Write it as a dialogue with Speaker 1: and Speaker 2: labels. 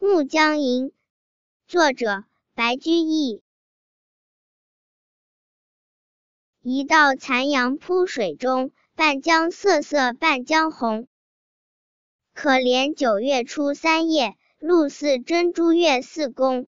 Speaker 1: 暮江吟作者白居易。一道残阳铺水中半江瑟瑟半江红。可怜九月初三夜露似真珠月似弓